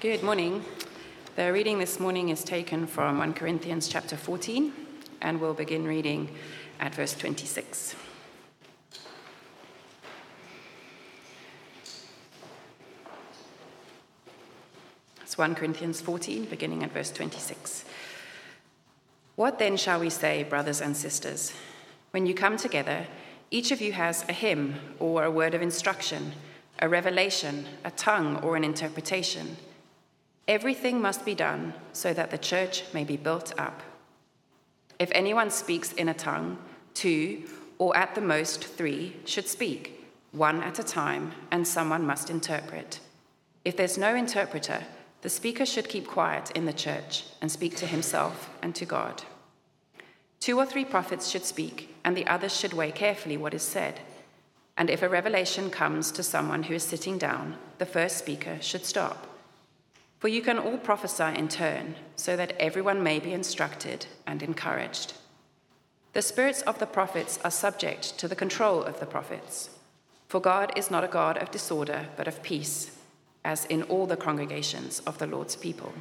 Good morning. The reading this morning is taken from 1 Corinthians chapter 14, and we'll begin reading at verse 26. It's 1 Corinthians 14, beginning at verse 26. What then shall we say, brothers and sisters? When you come together, each of you has a hymn or a word of instruction, a revelation, a tongue, or an interpretation. Everything must be done so that the church may be built up. If anyone speaks in a tongue, two, or at the most three, should speak, one at a time, and someone must interpret. If there's no interpreter, the speaker should keep quiet in the church and speak to himself and to God. Two or three prophets should speak, and the others should weigh carefully what is said. And if a revelation comes to someone who is sitting down, the first speaker should stop. For you can all prophesy in turn, so that everyone may be instructed and encouraged. The spirits of the prophets are subject to the control of the prophets. For God is not a God of disorder, but of peace, as in all the congregations of the Lord's people.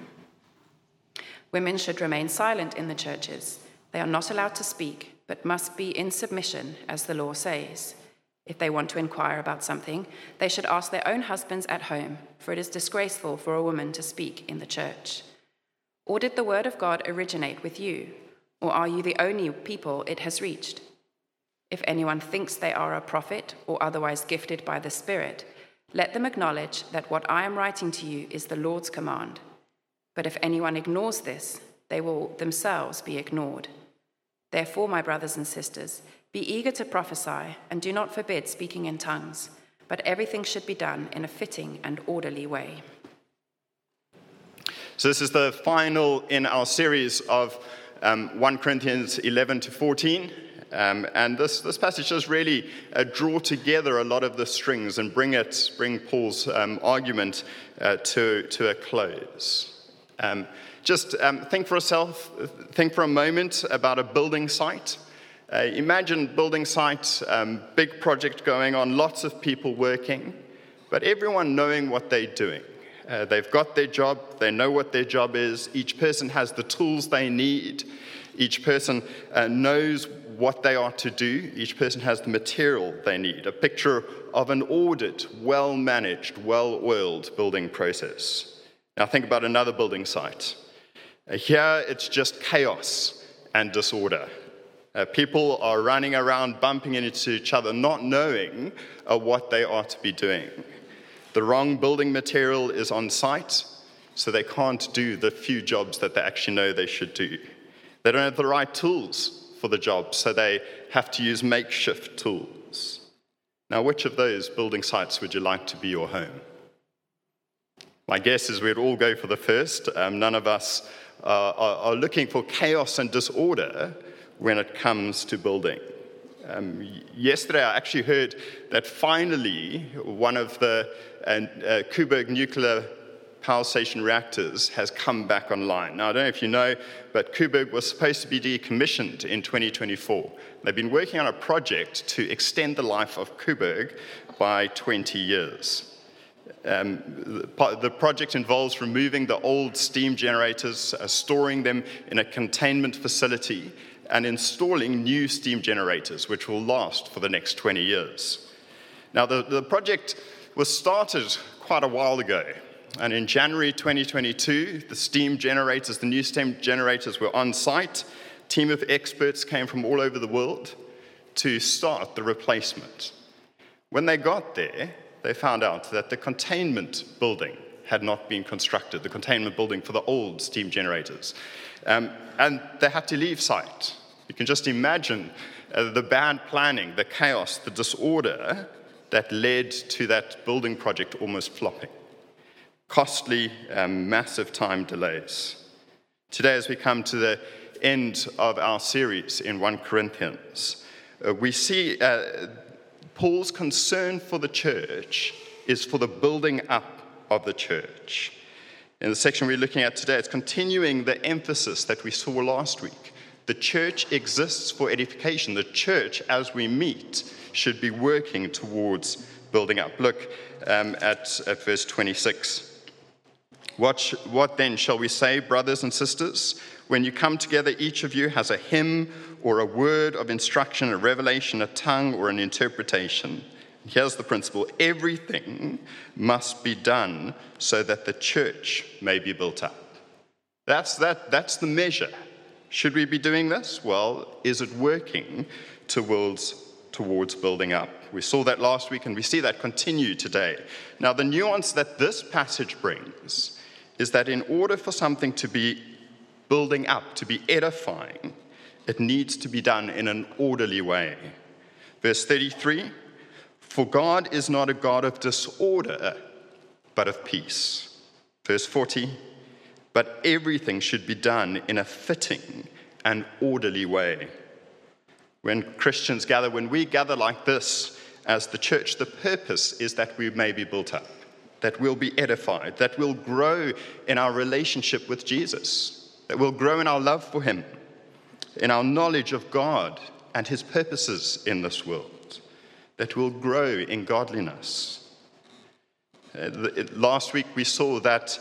Women should remain silent in the churches. They are not allowed to speak, but must be in submission, as the law says. If they want to inquire about something, they should ask their own husbands at home, for it is disgraceful for a woman to speak in the church. Or did the word of God originate with you? Or are you the only people it has reached? If anyone thinks they are a prophet or otherwise gifted by the Spirit, let them acknowledge that what I am writing to you is the Lord's command. But if anyone ignores this, they will themselves be ignored. Therefore, my brothers and sisters, be eager to prophesy, and do not forbid speaking in tongues, but everything should be done in a fitting and orderly way. So, this is the final in our series of um, 1 Corinthians 11 to 14. Um, and this, this passage does really uh, draw together a lot of the strings and bring it, bring Paul's um, argument uh, to, to a close. Um, just um, think for yourself, think for a moment about a building site. Uh, imagine building site, um, big project going on, lots of people working, but everyone knowing what they're doing. Uh, they've got their job, they know what their job is, each person has the tools they need, each person uh, knows what they are to do, each person has the material they need. A picture of an ordered, well managed, well oiled building process. Now think about another building site. Uh, here it's just chaos and disorder. Uh, people are running around, bumping into each other, not knowing uh, what they are to be doing. The wrong building material is on site, so they can't do the few jobs that they actually know they should do. They don't have the right tools for the job, so they have to use makeshift tools. Now, which of those building sites would you like to be your home? My guess is we'd all go for the first. Um, none of us uh, are, are looking for chaos and disorder when it comes to building. Um, yesterday, I actually heard that finally one of the uh, uh, Koeberg nuclear power station reactors has come back online. Now, I don't know if you know, but Koeberg was supposed to be decommissioned in 2024. They've been working on a project to extend the life of Koeberg by 20 years. Um, the, the, project involves removing the old steam generators, uh, storing them in a containment facility, and installing new steam generators, which will last for the next 20 years. Now, the, the project was started quite a while ago, and in January 2022, the steam generators, the new steam generators, were on site. A team of experts came from all over the world to start the replacement. When they got there, they found out that the containment building had not been constructed, the containment building for the old steam generators. Um, and they had to leave site. You can just imagine uh, the bad planning, the chaos, the disorder that led to that building project almost flopping. Costly, um, massive time delays. Today, as we come to the end of our series in 1 Corinthians, uh, we see uh, Paul's concern for the church is for the building up of the church. In the section we're looking at today, it's continuing the emphasis that we saw last week. The church exists for edification. The church, as we meet, should be working towards building up. Look um, at, at verse 26. What, sh- what then shall we say, brothers and sisters? When you come together, each of you has a hymn or a word of instruction, a revelation, a tongue, or an interpretation. Here's the principle everything must be done so that the church may be built up. That's, that, that's the measure. Should we be doing this? Well, is it working towards, towards building up? We saw that last week and we see that continue today. Now, the nuance that this passage brings is that in order for something to be building up, to be edifying, it needs to be done in an orderly way. Verse 33 For God is not a God of disorder, but of peace. Verse 40 But everything should be done in a fitting and orderly way. When Christians gather, when we gather like this as the church, the purpose is that we may be built up, that we'll be edified, that we'll grow in our relationship with Jesus, that we'll grow in our love for Him, in our knowledge of God and His purposes in this world, that we'll grow in godliness. Uh, last week we saw that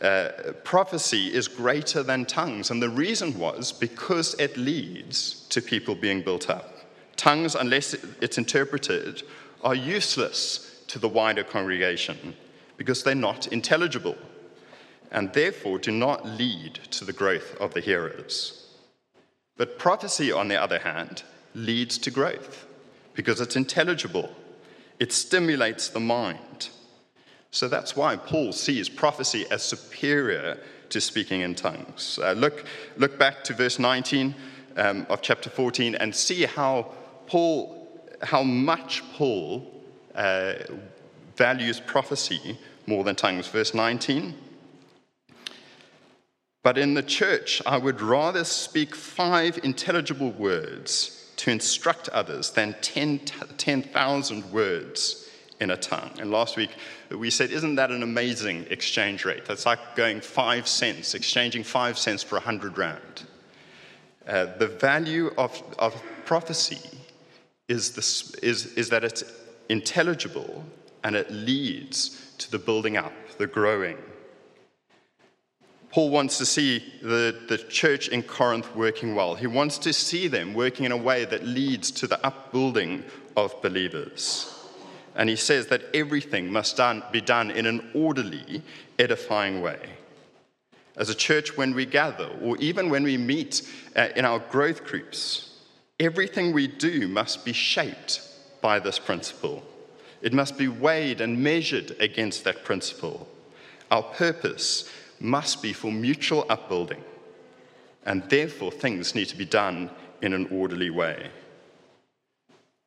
uh, prophecy is greater than tongues, and the reason was because it leads to people being built up. Tongues, unless it's interpreted, are useless to the wider congregation because they're not intelligible and therefore do not lead to the growth of the hearers. But prophecy, on the other hand, leads to growth because it's intelligible, it stimulates the mind. So that's why Paul sees prophecy as superior to speaking in tongues. Uh, look, look back to verse 19 um, of chapter 14 and see how Paul, how much Paul uh, values prophecy more than tongues. Verse 19. But in the church, I would rather speak five intelligible words to instruct others than 10,000 10, words in a tongue. And last week we said, Isn't that an amazing exchange rate? That's like going five cents, exchanging five cents for a hundred rand. Uh, the value of, of prophecy is, this, is, is that it's intelligible and it leads to the building up, the growing. Paul wants to see the, the church in Corinth working well. He wants to see them working in a way that leads to the upbuilding of believers. And he says that everything must done, be done in an orderly, edifying way. As a church, when we gather, or even when we meet uh, in our growth groups, everything we do must be shaped by this principle. It must be weighed and measured against that principle. Our purpose must be for mutual upbuilding, and therefore things need to be done in an orderly way.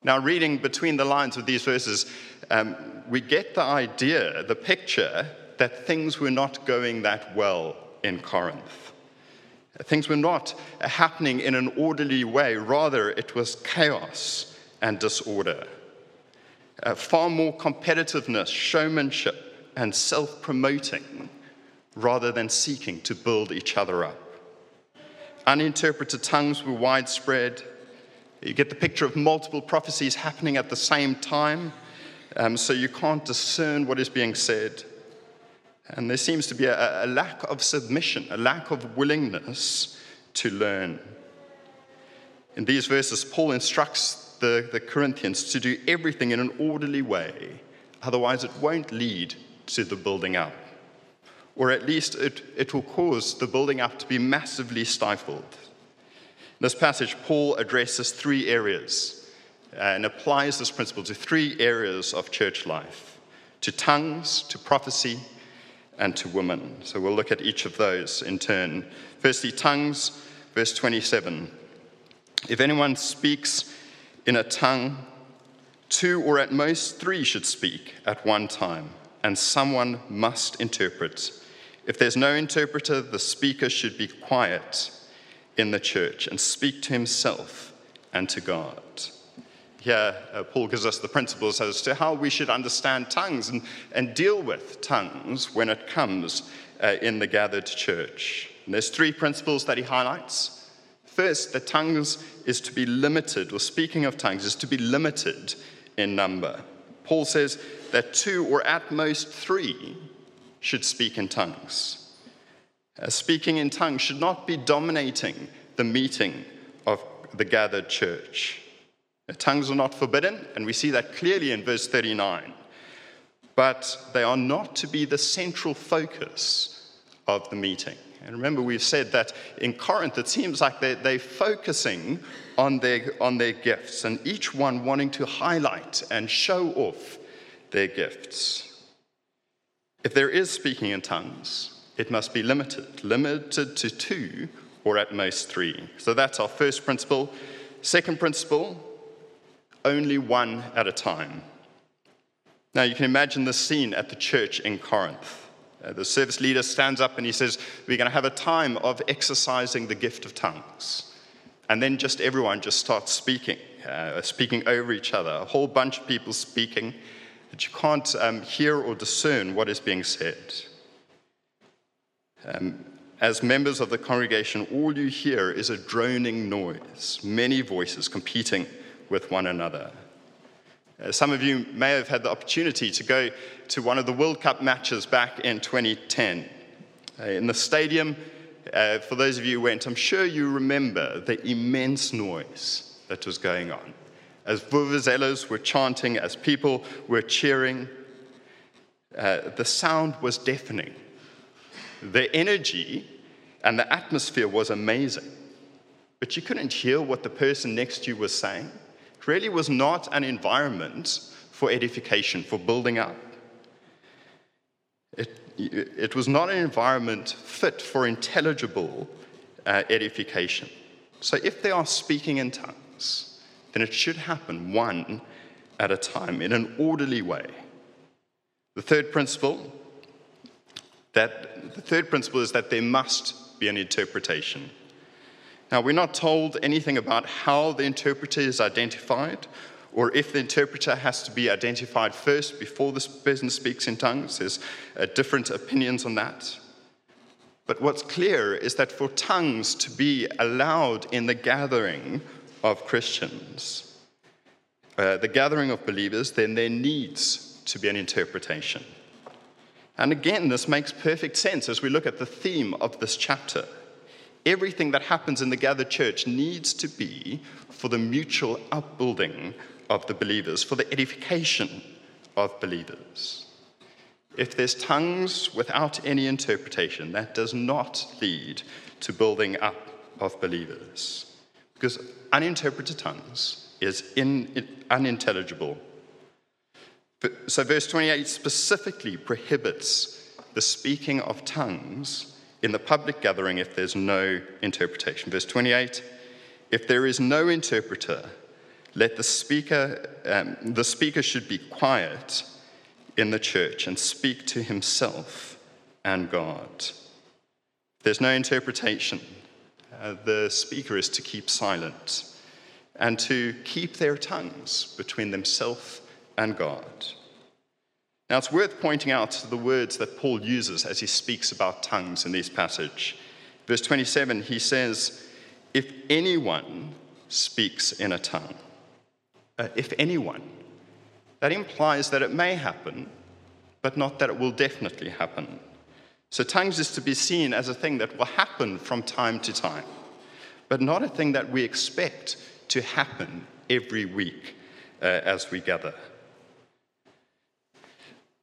Now, reading between the lines of these verses, um, we get the idea, the picture, that things were not going that well in Corinth. Things were not happening in an orderly way, rather, it was chaos and disorder. Uh, far more competitiveness, showmanship, and self promoting rather than seeking to build each other up. Uninterpreted tongues were widespread. You get the picture of multiple prophecies happening at the same time, um, so you can't discern what is being said. And there seems to be a, a lack of submission, a lack of willingness to learn. In these verses, Paul instructs the, the Corinthians to do everything in an orderly way, otherwise, it won't lead to the building up or at least it, it will cause the building up to be massively stifled. In this passage, Paul addresses three areas uh, and applies this principle to three areas of church life to tongues, to prophecy, and to women. So we'll look at each of those in turn. Firstly, tongues, verse 27. If anyone speaks in a tongue, two or at most three should speak at one time, and someone must interpret. If there's no interpreter, the speaker should be quiet in the church and speak to himself and to God. Here, uh, Paul gives us the principles as to how we should understand tongues and, and deal with tongues when it comes uh, in the gathered church. And there's three principles that he highlights. First, the tongues is to be limited, or speaking of tongues, is to be limited in number. Paul says that two or at most three should speak in tongues. Uh, speaking in tongues should not be dominating the meeting of the gathered church. Uh, tongues are not forbidden, and we see that clearly in verse 39. But they are not to be the central focus of the meeting. And remember, we've said that in Corinth, it seems like they're, they're focusing on their, on their gifts, and each one wanting to highlight and show off their gifts. If there is speaking in tongues, it must be limited, limited to two or at most three. So that's our first principle. Second principle, only one at a time. Now you can imagine the scene at the church in Corinth. Uh, the service leader stands up and he says, We're going to have a time of exercising the gift of tongues. And then just everyone just starts speaking, uh, speaking over each other, a whole bunch of people speaking that you can't um, hear or discern what is being said. Um, as members of the congregation, all you hear is a droning noise, many voices competing with one another. Uh, some of you may have had the opportunity to go to one of the World Cup matches back in 2010. Uh, in the stadium, uh, for those of you who went, I'm sure you remember the immense noise that was going on. As vuvuzelas were chanting, as people were cheering, uh, the sound was deafening. The energy and the atmosphere was amazing, but you couldn't hear what the person next to you was saying It really was not an environment for edification, for building up. It, it was not an environment fit for intelligible uh, edification. So if they are speaking in tongues, then it should happen one at a time in an orderly way. The third principle that the third principle is that there must be an interpretation. Now, we're not told anything about how the interpreter is identified or if the interpreter has to be identified first before this person speaks in tongues. There's uh, different opinions on that. But what's clear is that for tongues to be allowed in the gathering of Christians, uh, the gathering of believers, then there needs to be an interpretation. And again, this makes perfect sense as we look at the theme of this chapter. Everything that happens in the gathered church needs to be for the mutual upbuilding of the believers, for the edification of believers. If there's tongues without any interpretation, that does not lead to building up of believers. Because uninterpreted tongues is in, unintelligible. So, verse 28 specifically prohibits the speaking of tongues in the public gathering if there's no interpretation. Verse 28 If there is no interpreter, let the speaker, um, the speaker should be quiet in the church and speak to himself and God. There's no interpretation, uh, the speaker is to keep silent and to keep their tongues between themselves and God. Now, it's worth pointing out the words that Paul uses as he speaks about tongues in this passage. Verse 27, he says, If anyone speaks in a tongue, uh, if anyone, that implies that it may happen, but not that it will definitely happen. So, tongues is to be seen as a thing that will happen from time to time, but not a thing that we expect to happen every week uh, as we gather.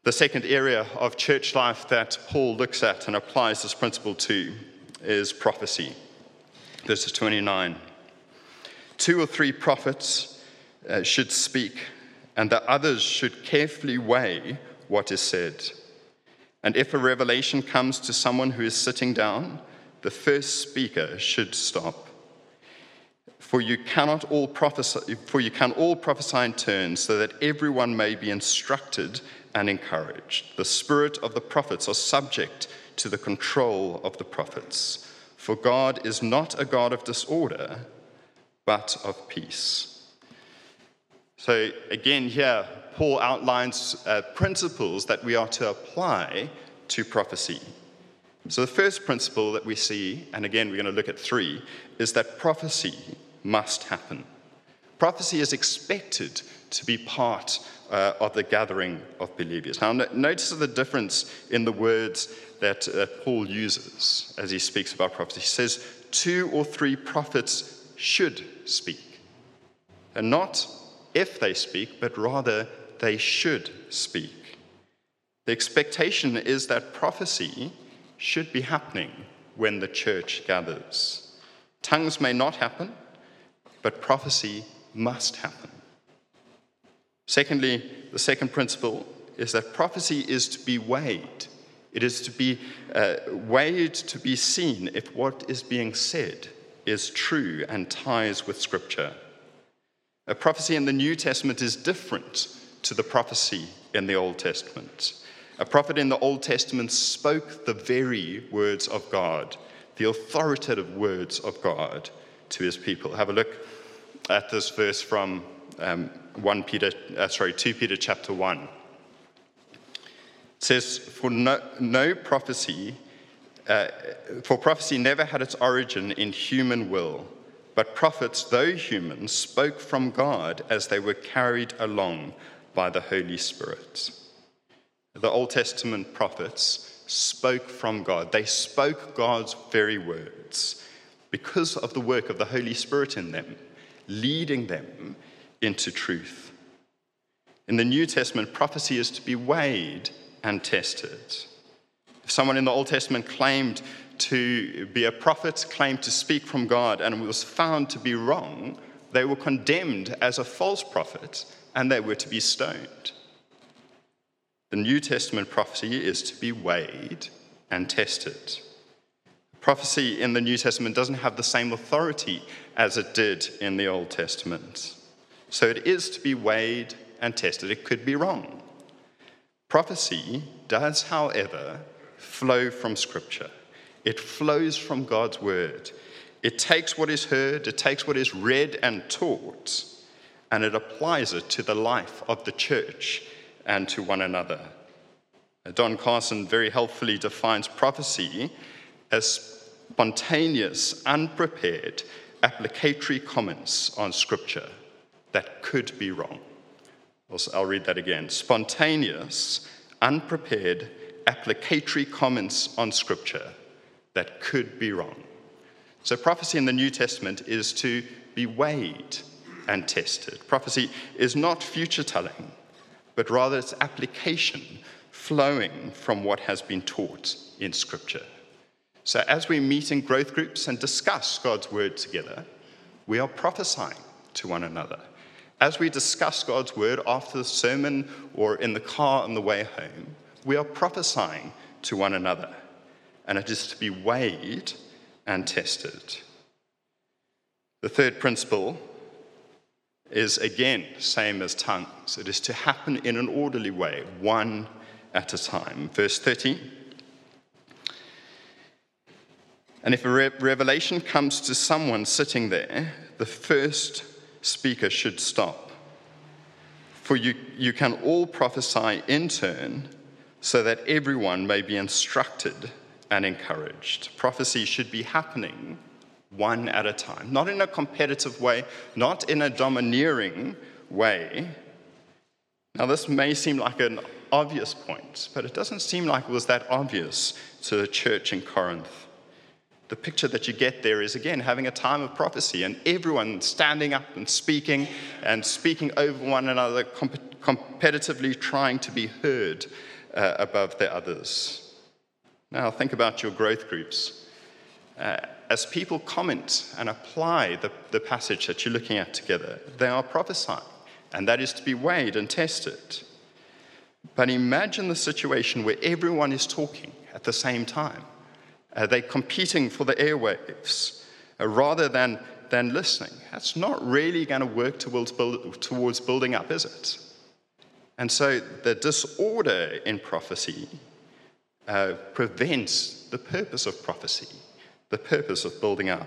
The second area of church life that Paul looks at and applies this principle to is prophecy. Verses 29. Two or three prophets uh, should speak, and the others should carefully weigh what is said. And if a revelation comes to someone who is sitting down, the first speaker should stop. For you cannot all prophesy, for you can all prophesy in turn, so that everyone may be instructed and encouraged. The spirit of the prophets are subject to the control of the prophets. For God is not a God of disorder, but of peace. So, again, here, Paul outlines uh, principles that we are to apply to prophecy. So, the first principle that we see, and again, we're going to look at three, is that prophecy must happen. Prophecy is expected to be part uh, of the gathering of believers. Now, no- notice the difference in the words that uh, Paul uses as he speaks about prophecy. He says, two or three prophets should speak. And not if they speak, but rather they should speak. The expectation is that prophecy should be happening when the church gathers. Tongues may not happen, but prophecy must happen. Secondly, the second principle is that prophecy is to be weighed. It is to be uh, weighed to be seen if what is being said is true and ties with Scripture. A prophecy in the New Testament is different to the prophecy in the Old Testament. A prophet in the Old Testament spoke the very words of God, the authoritative words of God to his people. Have a look at this verse from um, 1 Peter, uh, sorry, 2 Peter chapter 1. It says, For no, no prophecy, uh, for prophecy never had its origin in human will, but prophets, though human, spoke from God as they were carried along by the Holy Spirit. The Old Testament prophets spoke from God. They spoke God's very words because of the work of the Holy Spirit in them, leading them into truth. In the New Testament, prophecy is to be weighed and tested. If someone in the Old Testament claimed to be a prophet, claimed to speak from God, and was found to be wrong, they were condemned as a false prophet and they were to be stoned. The New Testament prophecy is to be weighed and tested. Prophecy in the New Testament doesn't have the same authority as it did in the Old Testament. So it is to be weighed and tested. It could be wrong. Prophecy does, however, flow from Scripture, it flows from God's Word. It takes what is heard, it takes what is read and taught, and it applies it to the life of the church and to one another. Don Carson very helpfully defines prophecy as spontaneous, unprepared, applicatory comments on Scripture that could be wrong. I'll read that again. Spontaneous, unprepared, applicatory comments on Scripture that could be wrong. So, prophecy in the New Testament is to be weighed and tested. Prophecy is not future telling, but rather its application flowing from what has been taught in Scripture. So, as we meet in growth groups and discuss God's word together, we are prophesying to one another. As we discuss God's word after the sermon or in the car on the way home, we are prophesying to one another, and it is to be weighed and tested. The third principle is again same as tongues. It is to happen in an orderly way, one at a time. Verse 30. And if a re- revelation comes to someone sitting there, the first speaker should stop. For you, you can all prophesy in turn so that everyone may be instructed and encouraged. Prophecy should be happening one at a time, not in a competitive way, not in a domineering way. Now, this may seem like an obvious point, but it doesn't seem like it was that obvious to the church in Corinth the picture that you get there is again having a time of prophecy and everyone standing up and speaking and speaking over one another, comp- competitively trying to be heard uh, above the others. Now, think about your growth groups. Uh, as people comment and apply the, the passage that you're looking at together, they are prophesying, and that is to be weighed and tested. But imagine the situation where everyone is talking at the same time uh, they're competing for the airwaves uh, rather than, than listening. That's not really going to work towards, build, towards building up, is it? And so the disorder in prophecy uh, prevents the purpose of prophecy, the purpose of building up.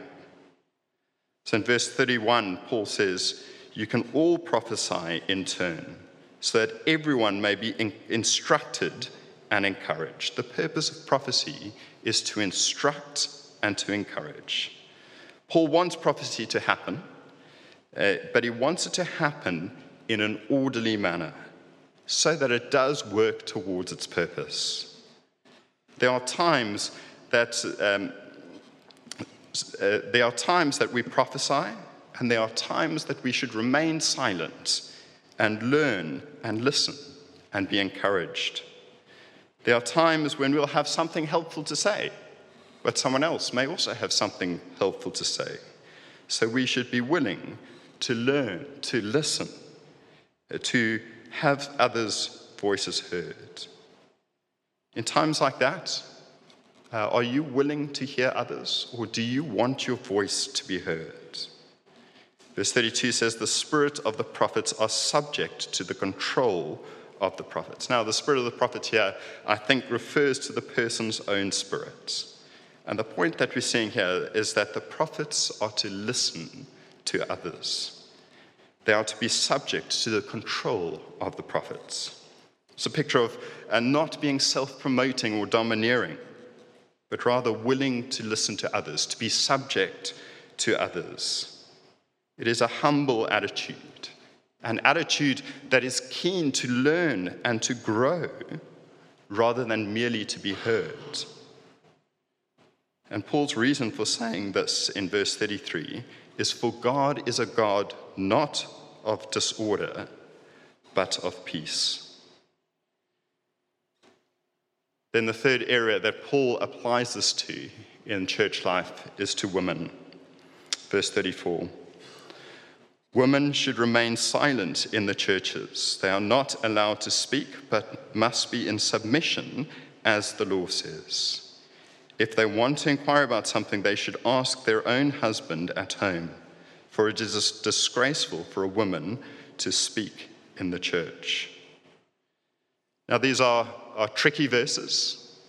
So in verse 31, Paul says, You can all prophesy in turn, so that everyone may be in- instructed and encouraged. The purpose of prophecy is to instruct and to encourage. Paul wants prophecy to happen, uh, but he wants it to happen in an orderly manner so that it does work towards its purpose. There are times that um, uh, there are times that we prophesy, and there are times that we should remain silent and learn and listen and be encouraged. There are times when we'll have something helpful to say, but someone else may also have something helpful to say. So we should be willing to learn, to listen, uh, to have others' voices heard. In times like that, uh, are you willing to hear others, or do you want your voice to be heard? Verse 32 says, The spirit of the prophets are subject to the control of the prophets. Now, the spirit of the prophet here, I think, refers to the person's own spirit. And the point that we're seeing here is that the prophets are to listen to others, they are to be subject to the control of the prophets. It's a picture of uh, not being self promoting or domineering, but rather willing to listen to others, to be subject to others. It is a humble attitude, an attitude that is keen to learn and to grow rather than merely to be heard. And Paul's reason for saying this in verse 33 is for God is a God not of disorder, but of peace. Then the third area that Paul applies this to in church life is to women. Verse 34. Women should remain silent in the churches. They are not allowed to speak, but must be in submission, as the law says. If they want to inquire about something, they should ask their own husband at home, for it is disgraceful for a woman to speak in the church. Now, these are are tricky verses,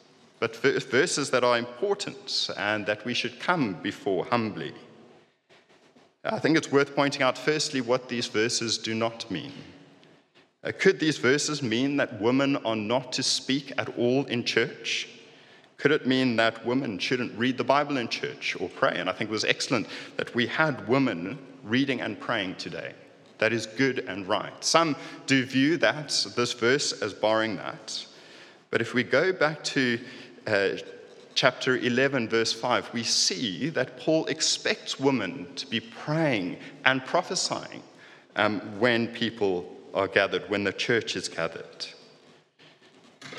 but verses that are important and that we should come before humbly. I think it's worth pointing out, firstly, what these verses do not mean. Uh, could these verses mean that women are not to speak at all in church? Could it mean that women shouldn't read the Bible in church or pray? And I think it was excellent that we had women reading and praying today. That is good and right. Some do view that, this verse, as barring that. But if we go back to uh, chapter 11, verse 5, we see that Paul expects women to be praying and prophesying um, when people are gathered, when the church is gathered.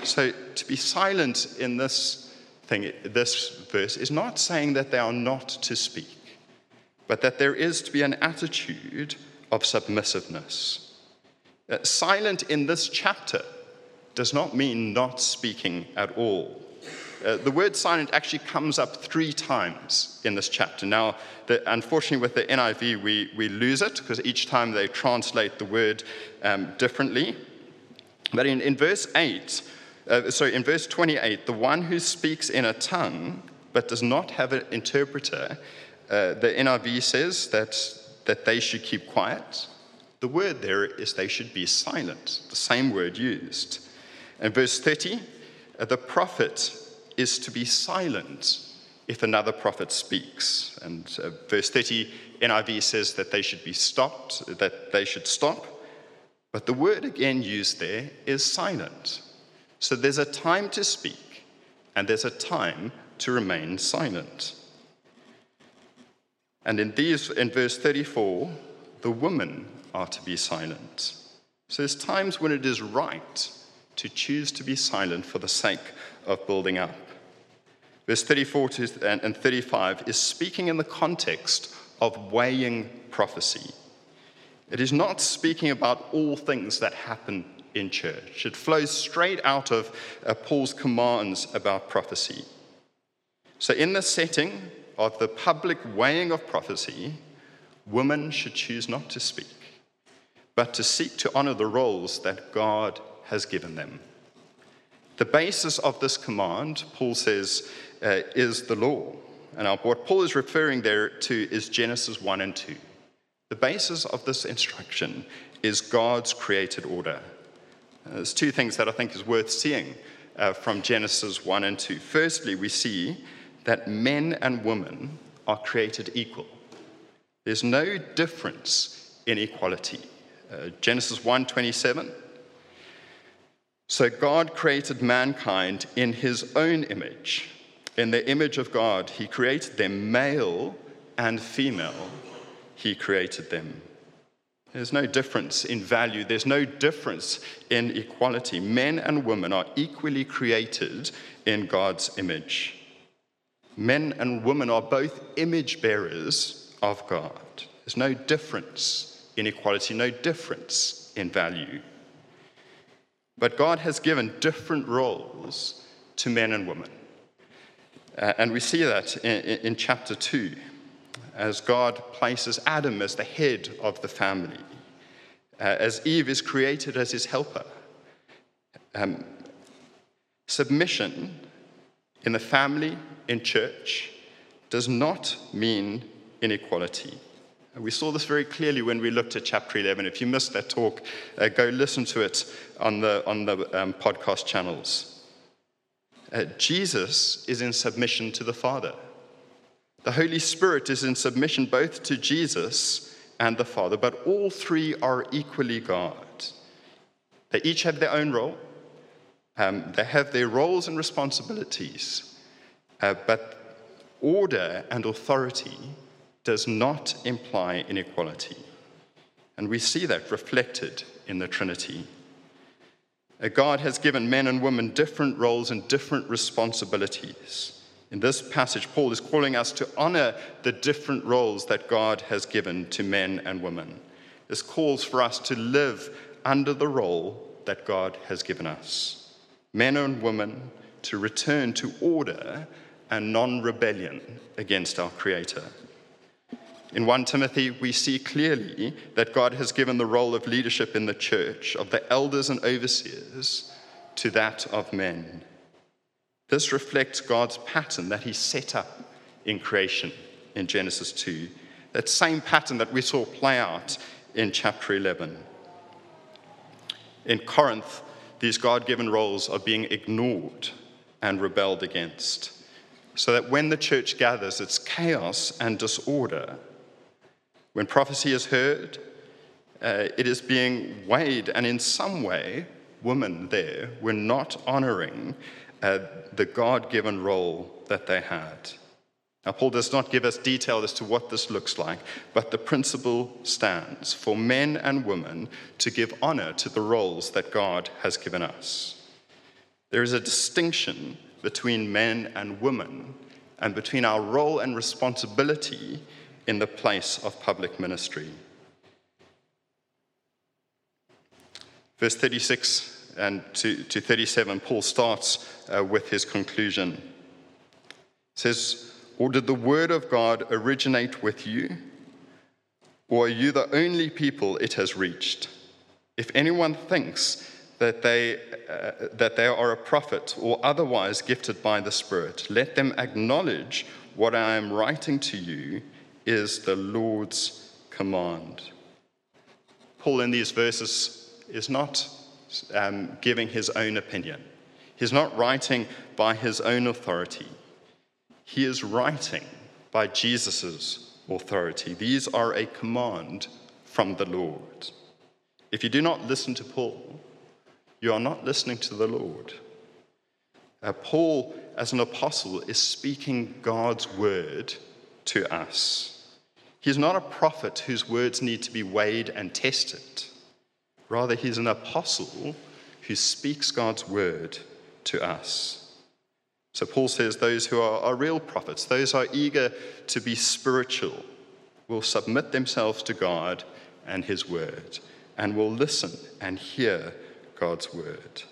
So to be silent in this thing, this verse, is not saying that they are not to speak, but that there is to be an attitude of submissiveness. Uh, silent in this chapter does not mean not speaking at all. Uh, the word silent actually comes up three times in this chapter. Now, the, unfortunately, with the NIV, we, we lose it because each time they translate the word um, differently. But in, in verse 8, uh, sorry, in verse 28, the one who speaks in a tongue but does not have an interpreter, uh, the NIV says that, that they should keep quiet. The word there is they should be silent, the same word used. And verse 30 uh, the prophet is to be silent if another prophet speaks. And uh, verse 30, NIV says that they should be stopped, that they should stop. But the word again used there is silent. So there's a time to speak, and there's a time to remain silent. And in these, in verse 34, the women are to be silent. So there's times when it is right to choose to be silent for the sake of building up. Verse 34 and 35 is speaking in the context of weighing prophecy. It is not speaking about all things that happen in church. It flows straight out of uh, Paul's commands about prophecy. So, in the setting of the public weighing of prophecy, women should choose not to speak, but to seek to honor the roles that God has given them. The basis of this command, Paul says, uh, is the law. And what Paul is referring there to is Genesis 1 and 2. The basis of this instruction is God's created order. Uh, there's two things that I think is worth seeing uh, from Genesis 1 and 2. Firstly, we see that men and women are created equal. There's no difference in equality. Uh, Genesis 1:27 So God created mankind in his own image. In the image of God, he created them male and female. He created them. There's no difference in value. There's no difference in equality. Men and women are equally created in God's image. Men and women are both image bearers of God. There's no difference in equality, no difference in value. But God has given different roles to men and women. Uh, and we see that in, in chapter 2 as God places Adam as the head of the family, uh, as Eve is created as his helper. Um, submission in the family, in church, does not mean inequality. And we saw this very clearly when we looked at chapter 11. If you missed that talk, uh, go listen to it on the, on the um, podcast channels. Uh, Jesus is in submission to the Father. The Holy Spirit is in submission both to Jesus and the Father, but all three are equally God. They each have their own role, um, they have their roles and responsibilities, uh, but order and authority does not imply inequality. And we see that reflected in the Trinity. God has given men and women different roles and different responsibilities. In this passage, Paul is calling us to honor the different roles that God has given to men and women. This calls for us to live under the role that God has given us. Men and women to return to order and non rebellion against our Creator. In 1 Timothy, we see clearly that God has given the role of leadership in the church, of the elders and overseers, to that of men. This reflects God's pattern that He set up in creation in Genesis 2. That same pattern that we saw play out in chapter 11. In Corinth, these God given roles are being ignored and rebelled against. So that when the church gathers, it's chaos and disorder. When prophecy is heard, uh, it is being weighed, and in some way, women there were not honoring uh, the God given role that they had. Now, Paul does not give us detail as to what this looks like, but the principle stands for men and women to give honor to the roles that God has given us. There is a distinction between men and women and between our role and responsibility in the place of public ministry. Verse 36 and to, to 37, Paul starts uh, with his conclusion. Says, Or did the word of God originate with you? Or are you the only people it has reached? If anyone thinks that they, uh, that they are a prophet or otherwise gifted by the Spirit, let them acknowledge what I am writing to you is the Lord's command. Paul, in these verses, is not um, giving his own opinion. He's not writing by his own authority. He is writing by Jesus' authority. These are a command from the Lord. If you do not listen to Paul, you are not listening to the Lord. Uh, Paul, as an apostle, is speaking God's word to us. He's not a prophet whose words need to be weighed and tested. Rather, he's an apostle who speaks God's word to us. So Paul says those who are, are real prophets, those who are eager to be spiritual, will submit themselves to God and his word and will listen and hear God's word.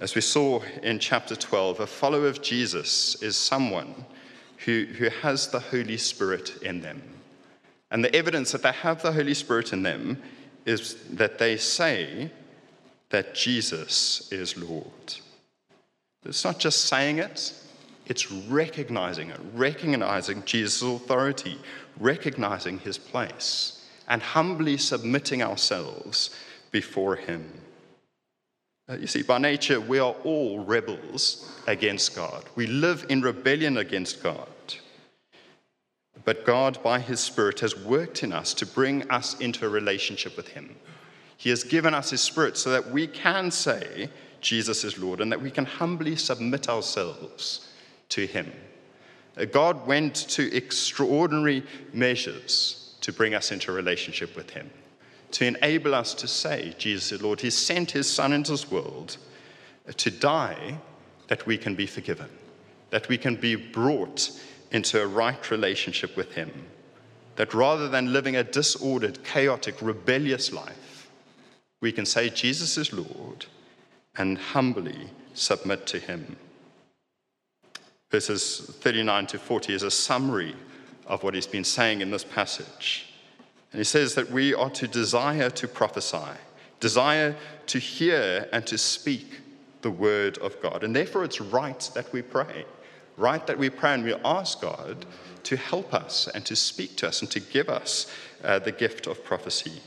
As we saw in chapter 12, a follower of Jesus is someone who, who has the Holy Spirit in them. And the evidence that they have the Holy Spirit in them is that they say that Jesus is Lord. It's not just saying it, it's recognizing it, recognizing Jesus' authority, recognizing his place, and humbly submitting ourselves before him. Uh, you see, by nature, we are all rebels against God. We live in rebellion against God. but God, by His Spirit, has worked in us to bring us into a relationship with Him. He has given us His Spirit so that we can say, Jesus is Lord, and that we can humbly submit ourselves to Him. Uh, God went to extraordinary measures to bring us into a relationship with Him, to enable us to say, Jesus is Lord. He sent His Son into this world to die that we can be forgiven, that we can be brought into a right relationship with Him. That rather than living a disordered, chaotic, rebellious life, we can say, Jesus is Lord, and humbly submit to Him. Verses 39 to 40 is a summary of what he's been saying in this passage. And he says that we are to desire to prophesy, desire to hear and to speak the word of God. And therefore, it's right that we pray right that we pray and we ask God to help us and to speak to us and to give us uh, the gift of prophecy.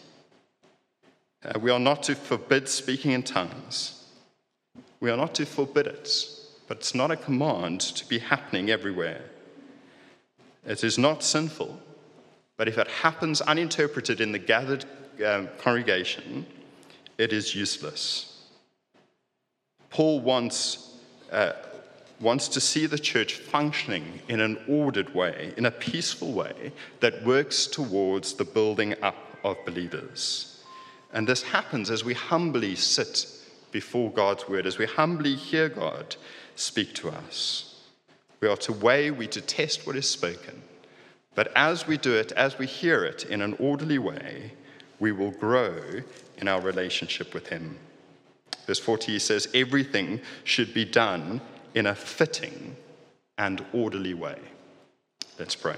Uh, we are not to forbid speaking in tongues. We are not to forbid it, but it's not a command to be happening everywhere. It is not sinful, but if it happens uninterpreted in the gathered um, congregation, it is useless. Paul wants uh, wants to see the church functioning in an ordered way, in a peaceful way that works towards the building up of believers. And this happens as we humbly sit before God's word, as we humbly hear God speak to us. We are to weigh, we to test what is spoken. But as we do it, as we hear it in an orderly way, we will grow in our relationship with Him. Verse 40 says, Everything should be done in a fitting and orderly way. Let's pray.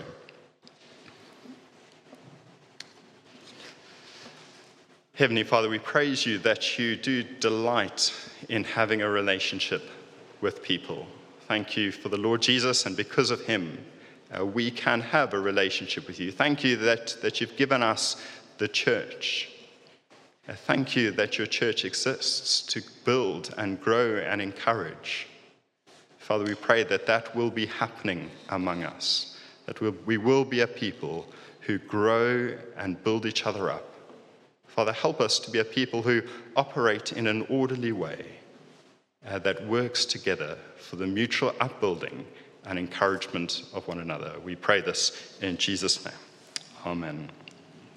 Heavenly Father, we praise you that you do delight in having a relationship with people. Thank you for the Lord Jesus, and because of him, uh, we can have a relationship with you. Thank you that, that you've given us the church. Uh, thank you that your church exists to build and grow and encourage. Father, we pray that that will be happening among us, that we'll, we will be a people who grow and build each other up. Father, help us to be a people who operate in an orderly way uh, that works together for the mutual upbuilding and encouragement of one another. We pray this in Jesus' name. Amen.